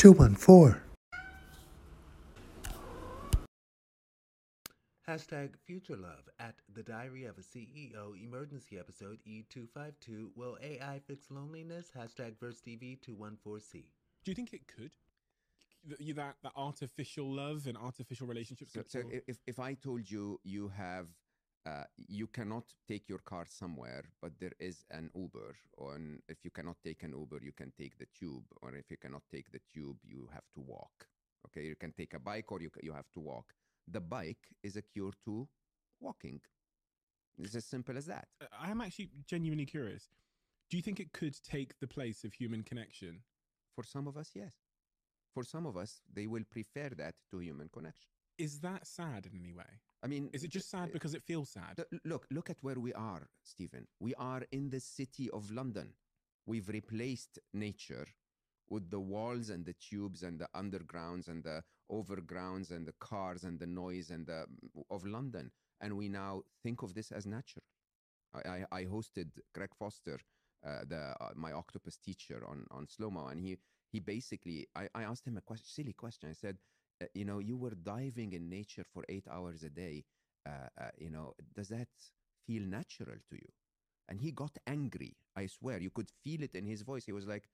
214. Hashtag Future Love at the Diary of a CEO Emergency Episode E252 Will AI Fix Loneliness? Hashtag VersTEAv214C. Do you think it could? Th- That that artificial love and artificial relationships. So, so if, if I told you you have uh, you cannot take your car somewhere, but there is an Uber, or an, if you cannot take an Uber, you can take the tube, or if you cannot take the tube, you have to walk. Okay, you can take a bike, or you you have to walk. The bike is a cure to walking. It's as simple as that. Uh, I am actually genuinely curious. Do you think it could take the place of human connection? For some of us, yes. For some of us, they will prefer that to human connection. Is that sad in any way? I mean, Is it just sad uh, because it feels sad? Look- Look, at where we are, Stephen. We are in the city of London. We've replaced nature with the walls and the tubes and the undergrounds and the overgrounds and the cars and the noise and the of London, and we now think of this as natural. I, I, I hosted Craig Foster, uh, the uh, my octopus teacher, on on Slo Mo, and he he basically I, I asked him a question, silly question. I said, you know, you were diving in nature for eight hours a day. Uh, uh, you know, does that feel natural to you? And he got angry. I swear, you could feel it in his voice. He was like,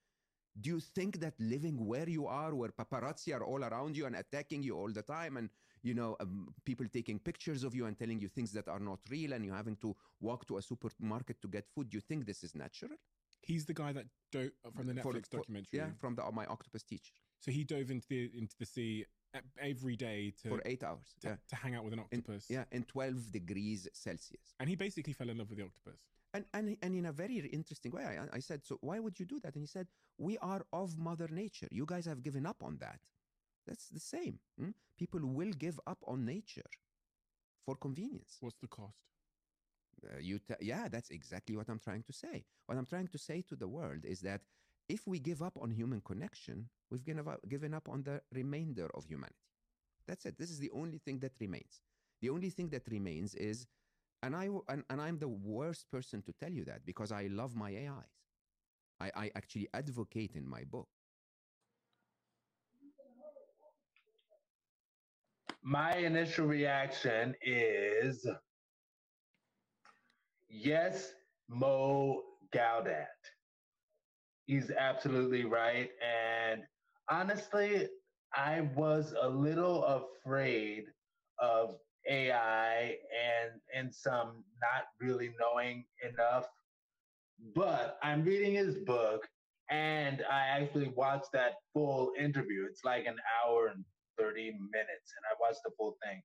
"Do you think that living where you are, where paparazzi are all around you and attacking you all the time, and you know, um, people taking pictures of you and telling you things that are not real, and you having to walk to a supermarket to get food? Do you think this is natural?" He's the guy that dove from the Netflix For- for- documentary. yeah, from the, my octopus teacher So he dove into the into the sea every day to for eight hours. to, yeah. to hang out with an In, octopus. yeah, in 12 degrees Celsius. And he basically fell in love with the octopus. And, and, and in a very interesting way, I, I said, So why would you do that? And he said, We are of Mother Nature. You guys have given up on that. That's the same. hmm? People will give up on nature for convenience. What's the cost? Uh, you t- yeah, that's exactly what I'm trying to say. What I'm trying to say to the world is that if we give up on human connection, we've given up, on the remainder of humanity. That's it. This is the only thing that remains. The only thing that remains is, and I and, and I'm the worst person to tell you that because I love my AIs. I, I actually advocate in my book. My initial reaction is yes, Mo Gawdat. He's absolutely right. And honestly, I was a little afraid of AI and and some not really knowing enough. But I'm reading his book and I actually watched that full interview. It's like an hour and 30 minutes and I watched the full thing.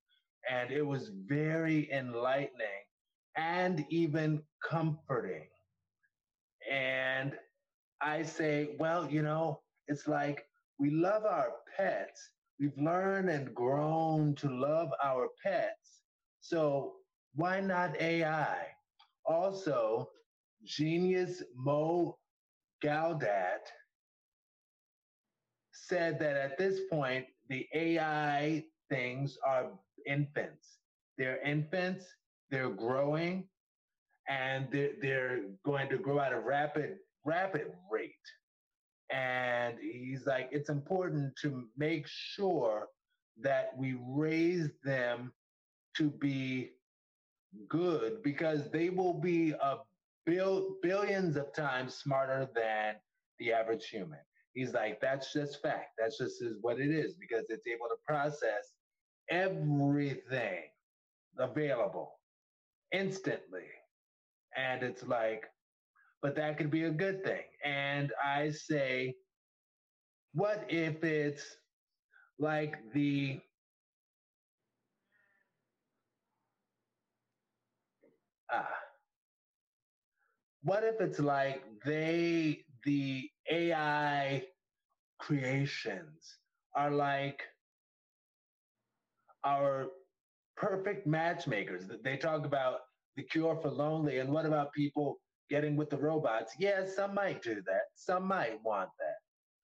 And it was very enlightening and even comforting. And I say, well, you know, it's like we love our pets. We've learned and grown to love our pets. So why not AI? Also, genius Mo Gawdat said that at this point, the AI things are infants. They're infants, they're growing, and they're, they're going to grow at a rapid, rapid rate. And he's like, it's important to make sure that we raise them to be good because they will be a bill, billions of times smarter than the average human. He's like, that's just fact. That's just is what it is because it's able to process everything available instantly. And it's like, but that could be a good thing. And I say, what if it's like the ah, what if it's like they the AI creations are like our perfect matchmakers. They talk about the cure for lonely, and what about people getting with the robots? Yeah, some might do that. Some might want that.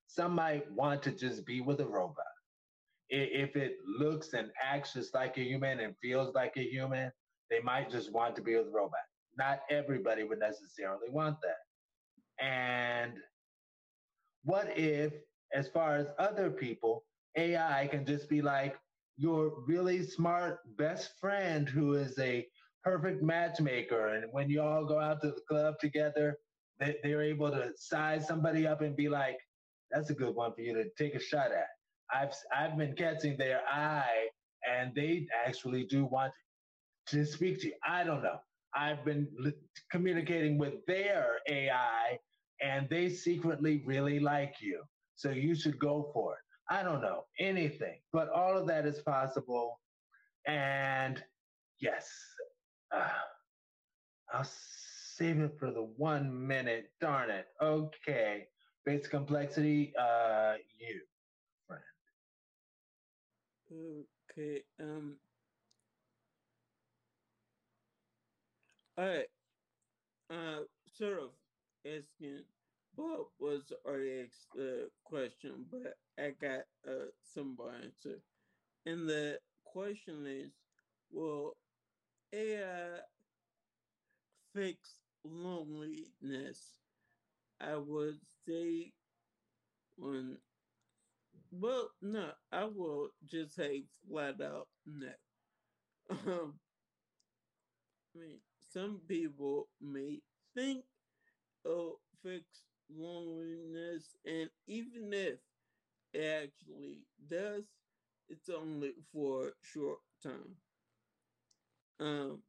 Some might want to just be with a robot. If it looks and acts just like a human and feels like a human, they might just want to be with a robot. Not everybody would necessarily want that. And what if as far as other people, AI can just be like your really smart best friend who is a perfect matchmaker. And when you all go out to the club together, they, they're able to size somebody up and be like, that's a good one for you to take a shot at. I've I've been catching their eye, and they actually do want to speak to you. I don't know. I've been communicating with their AI, and they secretly really like you. So you should go for it. I don't know anything, but all of that is possible. And yes, uh, I'll save it for the one minute. Darn it. Okay. Base complexity, uh, you, friend. Okay. Um. All right. Uh, sort of asking what was already the question, but I got uh some answer. And the question is, will AI fix loneliness? I would say when well no, I will just say flat out no. Um I mean some people may think it'll fix loneliness and even if it actually does, it's only for a short time. Um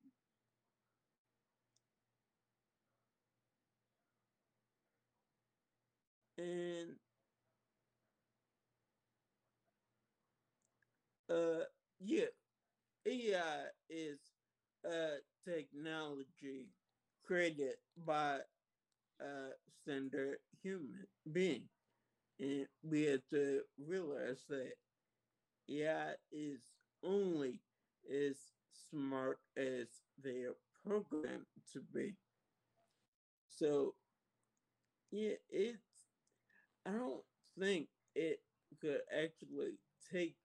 and uh yeah ai is a technology created by a standard human being. And we have to realize that ai is only as smart as they are programmed to be so yeah it's I don't think it could actually take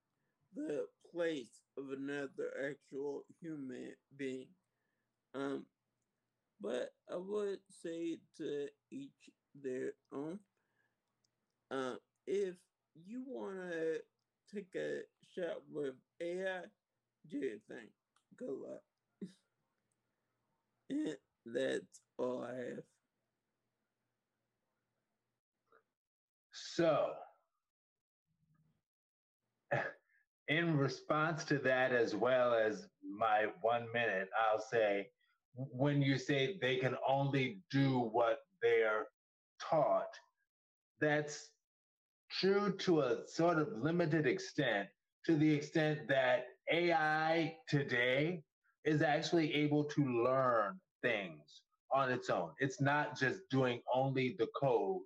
the place of another actual human being. Um, but I would say to each their own. Um, if you want to take a shot with AI, do your thing. Good luck. and eh, that's all I have. So, in response to that, as well as my one minute, I'll say when you say they can only do what they're taught, that's true to a sort of limited extent, to the extent that AI today is actually able to learn things on its own. It's not just doing only the code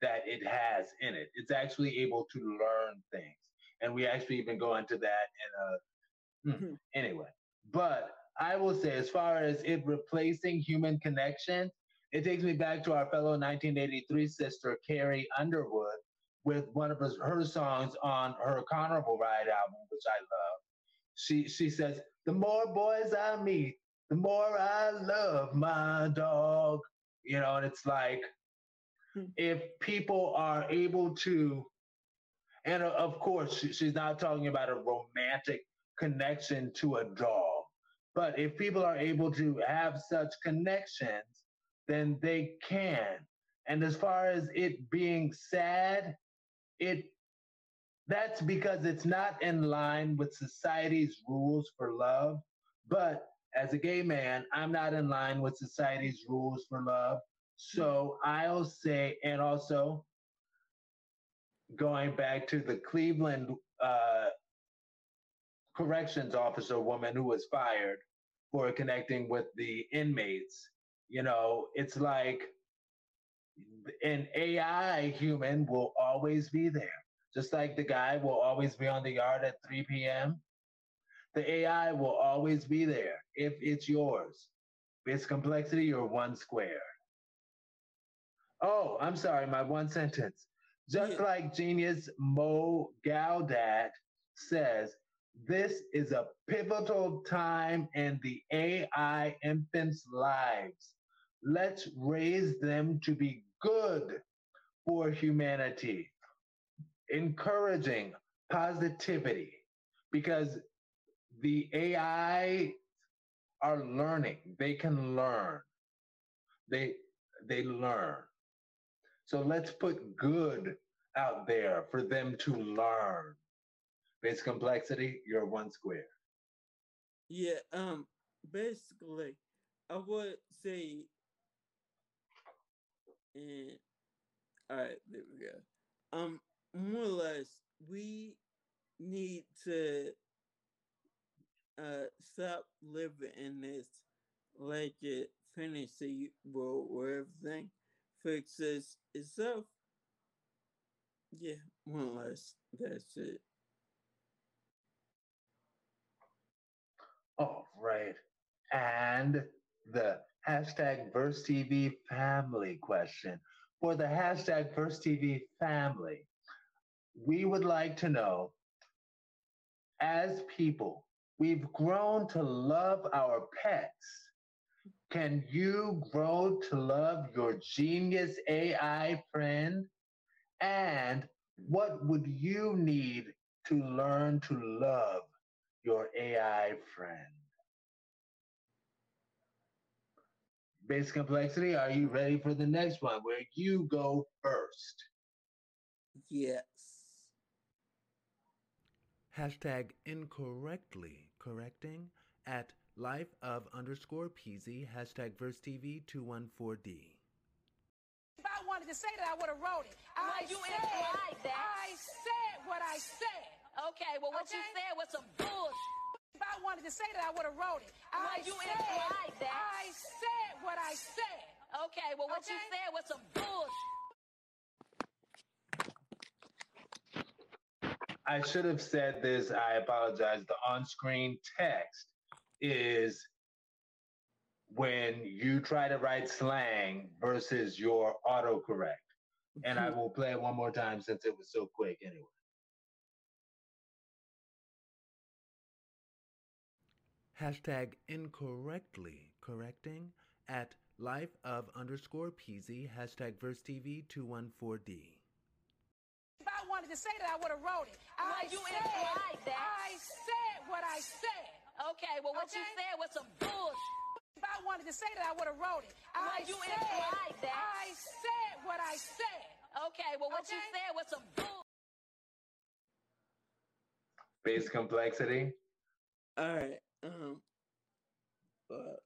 that it has in it. It's actually able to learn things. And we actually even go into that in a mm-hmm. anyway. But I will say, as far as it replacing human connection, it takes me back to our fellow 1983 sister, Carrie Underwood, with one of her, her songs on her Carnival Ride album, which I love. She she says, "The more boys I meet, the more I love my dog." You know, and it's like Hmm. if people are able to, and uh, of course, she's not talking about a romantic connection to a dog, but if people are able to have such connections, then they can. And as far as it being sad, it that's because it's not in line with society's rules for love. But as a gay man, I'm not in line with society's rules for love. So I'll say, and also going back to the Cleveland uh, corrections officer woman who was fired for connecting with the inmates, you know, it's like an AI human will always be there. Just like the guy will always be on the yard at 3 p.m., the AI will always be there if it's yours. Its complexity, you're one square. Oh, I'm sorry, my one sentence. Just yeah. like genius Mo Gawdat says, this is a pivotal time in the AI infants' lives. Let's raise them to be good for humanity. Encouraging positivity because the AI are learning. They can learn. They they learn. So let's put good out there for them to learn. Base complexity, you're one square. Yeah, um, basically, I would say, and all right, there we go. Um, more or less, we need to uh stop living in this legend fantasy world where everything fixes itself. Yeah, more or less, that's it. All right. And the hashtag VersTEAv family question. For the hashtag VersTEAv family, we would like to know as people, we've grown to love our pets. Can you grow to love your genius AI friend? And what would you need to learn to love your AI friend? Base complexity, are you ready for the next one where you go first? Yes. Hashtag incorrectly correcting at life of underscore Peezy hashtag VersTEAv 214D. If I wanted to say that, I would have wrote it. I you said, implied that. I said what I said. Okay, well, what you said was some bullshit. If I wanted to say that, I would have wrote it. I you said, implied that. I said what I said. Okay, well, what you said was some bullshit. I should have said this. I apologize. The on screen text is when you try to write slang versus your autocorrect. And I will play it one more time since it was so quick anyway. Hashtag incorrectly correcting at life of underscore Peezy hashtag VersTEAv 214D. If I wanted to say that, I would have wrote it. I you said, implied that. I said what I said. Okay, well, what you said was some bullshit. If I wanted to say that, I would have wrote it. I you said, implied that. I said what I said. Okay, well, what you said was some bullshit. Base complexity. All right. Um. But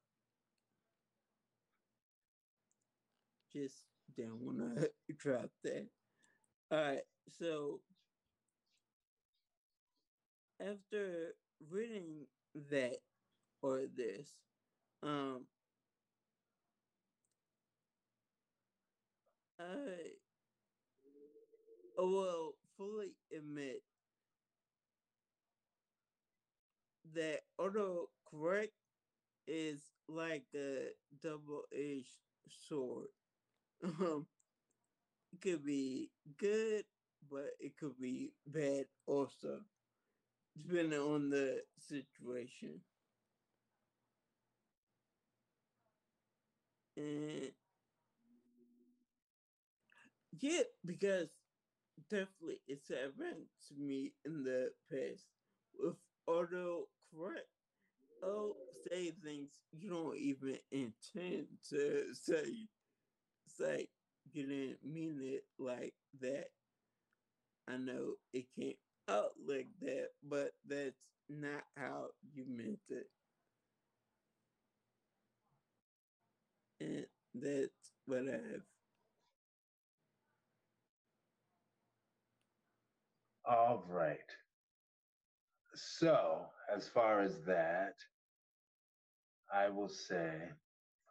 just don't want to drop that. All right. So after reading that or this, um, I will fully admit that autocorrect is like a double-edged sword. Um, it could be good, but it could be bad also, depending on the situation. And yeah, because definitely it's happened to me in the past with autocorrect. Oh, say things you don't even intend to say. It's like you didn't mean it like that. I know it came out oh, like that, but that's not how you meant it. And that's what I have. All right. So, as far as that, I will say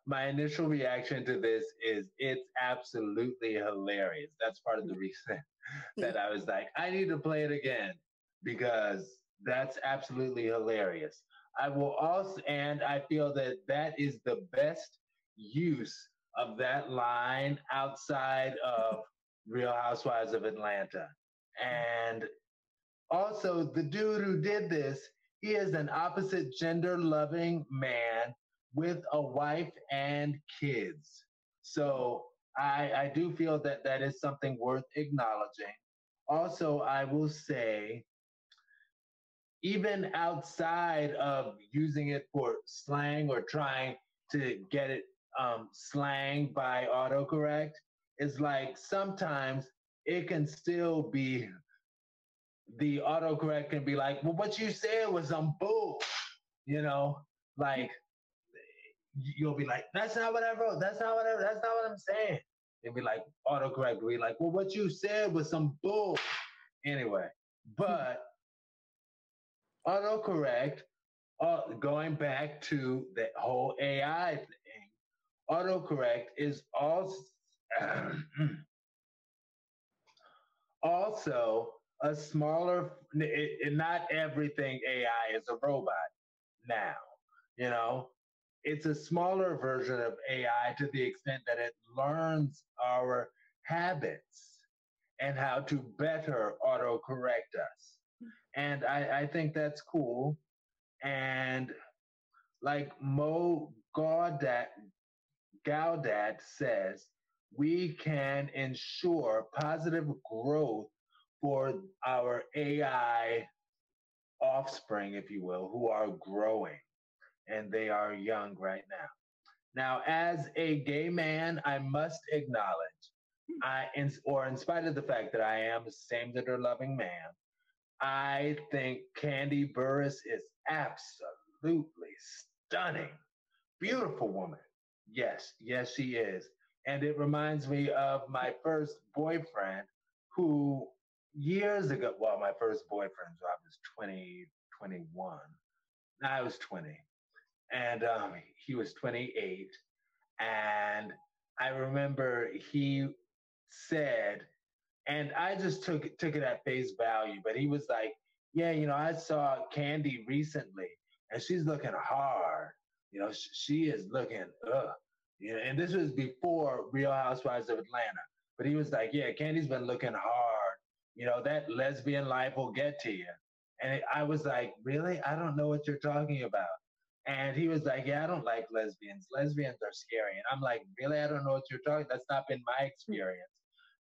my initial reaction to this is it's absolutely hilarious. That's part of the reason that I was like, I need to play it again because that's absolutely hilarious. I will also, and I feel that that is the best use of that line outside of Real Housewives of Atlanta. And also, the dude who did this, he is an opposite gender loving man with a wife and kids. So I, I do feel that that is something worth acknowledging. also, I will say, even outside of using it for slang or trying to get it um, slang by autocorrect, is like sometimes it can still be the autocorrect can be like, well, what you said was some bull, you know, like you'll be like, that's not what I wrote. That's not what I, that's not what I'm saying. And be like, autocorrect be like, well, what you said was some bull. Anyway, but autocorrect, uh, going back to the whole AI thing, autocorrect is also also a smaller. It, it- not everything AI is a robot now. You know, it's a smaller version of AI to the extent that it learns our habits and how to better autocorrect us. And I, I think that's cool. And like Mo Gawdat, Gawdat says, we can ensure positive growth for our AI offspring, if you will, who are growing and they are young right now. Now, as a gay man, I must acknowledge, hmm. I, in, or in spite of the fact that I am a same gender loving man, I think Kandi Burruss is absolutely stunning. Beautiful woman. Yes, yes, she is. And it reminds me of my first boyfriend who years ago, well, my first boyfriend, so I was 20, 21. I was 20. And um, he was 28. And I remember he said, and I just took it, took it at face value, but he was like, yeah, you know, I saw Kandi recently and she's looking hard. You know, sh- she is looking, ugh. You know, and this was before Real Housewives of Atlanta. But he was like, yeah, Kandi's been looking hard. You know, that lesbian life will get to you. And I was like, really? I don't know what you're talking about. And he was like, yeah, I don't like lesbians. Lesbians are scary. And I'm like, really? I don't know what you're talking. That's not been my experience.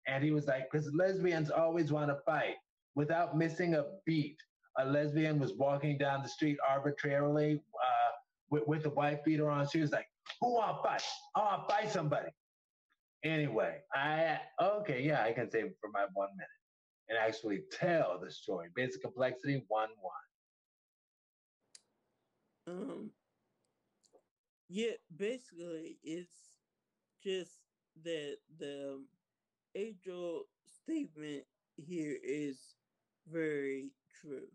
And he was like, because lesbians always want to fight without missing a beat. A lesbian was walking down the street arbitrarily uh, with, with a wife beater on. She was like, who want to fight? I want to fight somebody. Anyway, I, okay, yeah, I can save it for my one minute and actually tell the story. Basic complexity, one, one. Um, yeah, basically, it's just that the age old statement here is very true.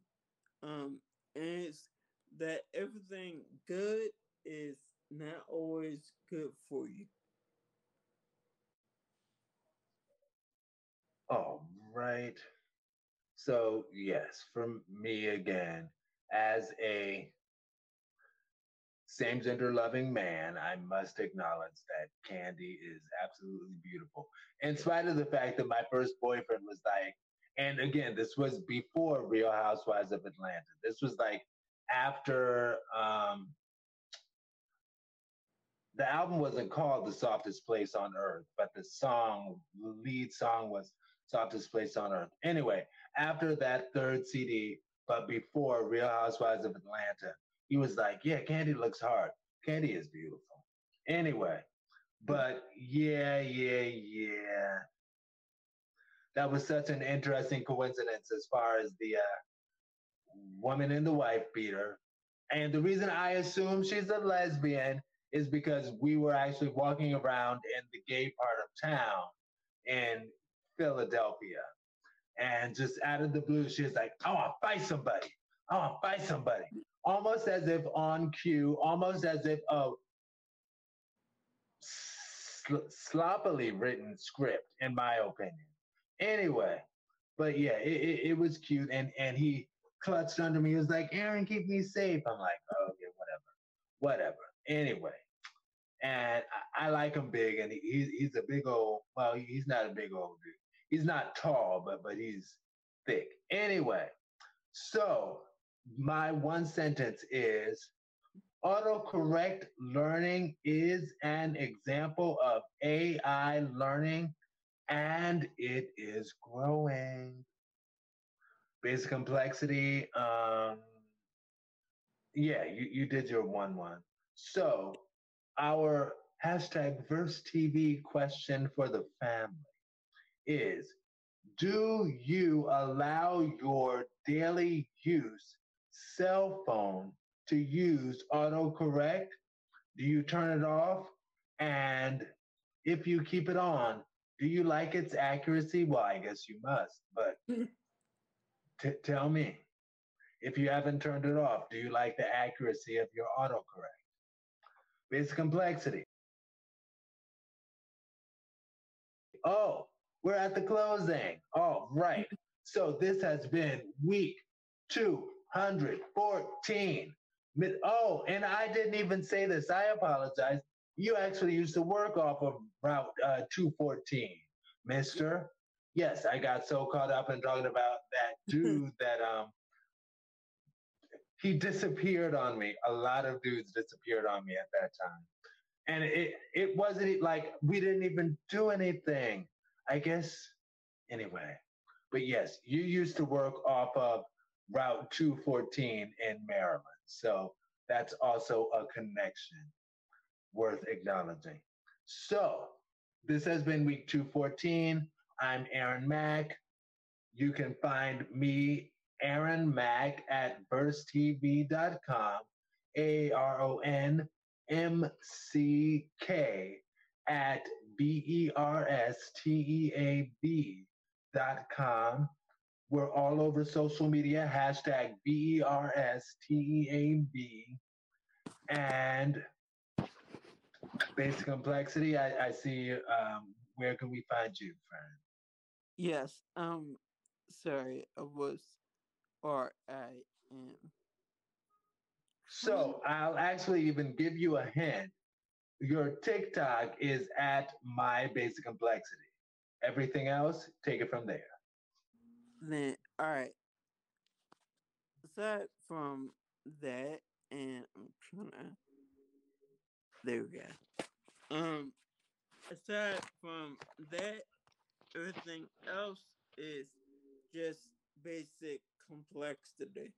Um, and it's that everything good is not always good for you. All right. So, yes, from me again, as a same gender loving man, I must acknowledge that Kandi is absolutely beautiful. In spite of the fact that my first boyfriend was like, and again, this was before Real Housewives of Atlanta. This was like after um, the album wasn't called The Softest Place on Earth, but the song, the lead song was Softest Place on Earth. Anyway, after that third CD, but before Real Housewives of Atlanta, he was like, Yeah, Kandi looks hard. Kandi is beautiful. Anyway, but yeah, yeah, yeah. That was such an interesting coincidence as far as the uh, woman in the wife beater. And the reason I assume she's a lesbian is because we were actually walking around in the gay part of town in Philadelphia. And just out of the blue, she's like, I want to fight somebody. I want to fight somebody. Almost as if on cue, almost as if a sl- sloppily written script, in my opinion. Anyway, but yeah, it, it, it was cute. And, and he clutched under me. He was like, Aaron, keep me safe. I'm like, oh, yeah, whatever. Whatever. Anyway, and I, I like him big, and he, he's he's a big old. Well, he's not a big old dude. He's not tall, but but he's thick. Anyway, so my one sentence is autocorrect learning is an example of AI learning, and it is growing. basic complexity. Um, yeah, you, you did your one one. So our hashtag VersTEAv question for the family is do you allow your daily use cell phone to use autocorrect? Do you turn it off? And if you keep it on, do you like its accuracy? Well, I guess you must, but mm-hmm. t- tell me if you haven't turned it off, do you like the accuracy of your autocorrect? Basic complexity. Oh, we're at the closing. All right. Mm-hmm. So this has been week 214. Oh, and I didn't even say this. I apologize. You actually used to work off of Route uh, 214, mister. Yes, I got so caught up in talking about that dude that um he disappeared on me. A lot of dudes disappeared on me at that time. And it it wasn't like we didn't even do anything. I guess anyway. But yes, you used to work off of Route 214 in Maryland. So that's also a connection worth acknowledging. So this has been week 214. I'm Aaron Mack. You can find me, Aaron Mack, at VersTEAv.com, A R O N M C K, at B E R S T E A B dot com. We're all over social media, hashtag B E R S T E A B. And basic complexity, I, I see um, where can we find you, friend? Yes. Um. Sorry, I was, or I am. So I'll actually even give you a hint. Your TikTok is at my basic complexity. Everything else, take it from there. Then, all right. Aside from that, and I'm trying to. There we go. Um. Aside from that, everything else is just basic complexity.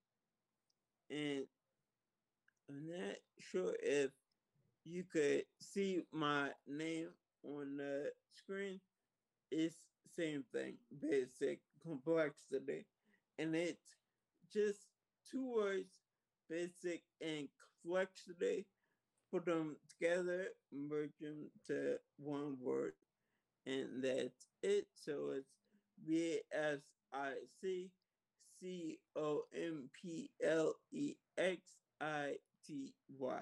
And I'm not sure if you could see my name on the screen. It's same thing, basic complexity. And it's just two words, basic and complexity. Put them together, merge them to one word, and that's it. So it's B S I C C O M P L E X I T Y.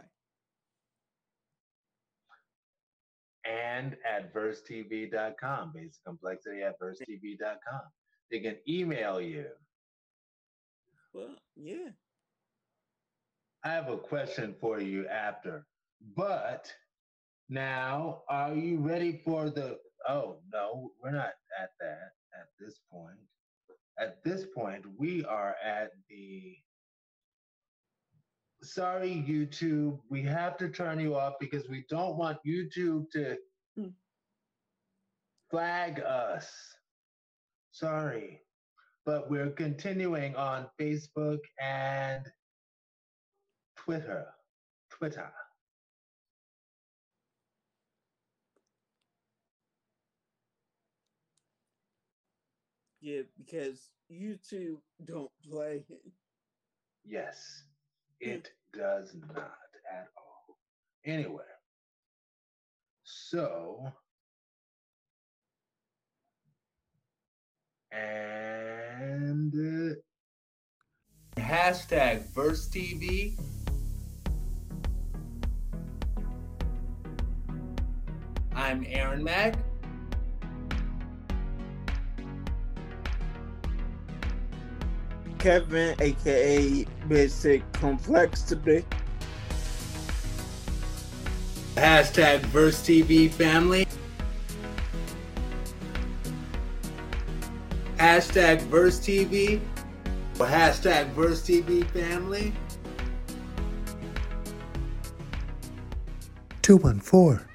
And at VersTEAv.com, basic complexity at VersTEAv.com. They can email you. Well, yeah. I have a question for you after. But now, are you ready for the? Oh, no, we're not at that at this point. At this point, we are at the. Sorry, YouTube, we have to turn you off because we don't want YouTube to Hmm. flag us. Sorry. But we're continuing on Facebook and Twitter. Twitter. Yeah, because YouTube don't play it. Yes, hmm. it does not at all. Anyway, so and uh, hashtag VersTEAv. I'm Aaron Mack. Kevin, aka Basic Complexity. Hashtag VersTEAv family. Hashtag VersTEAv. Or hashtag VersTEAv family. 214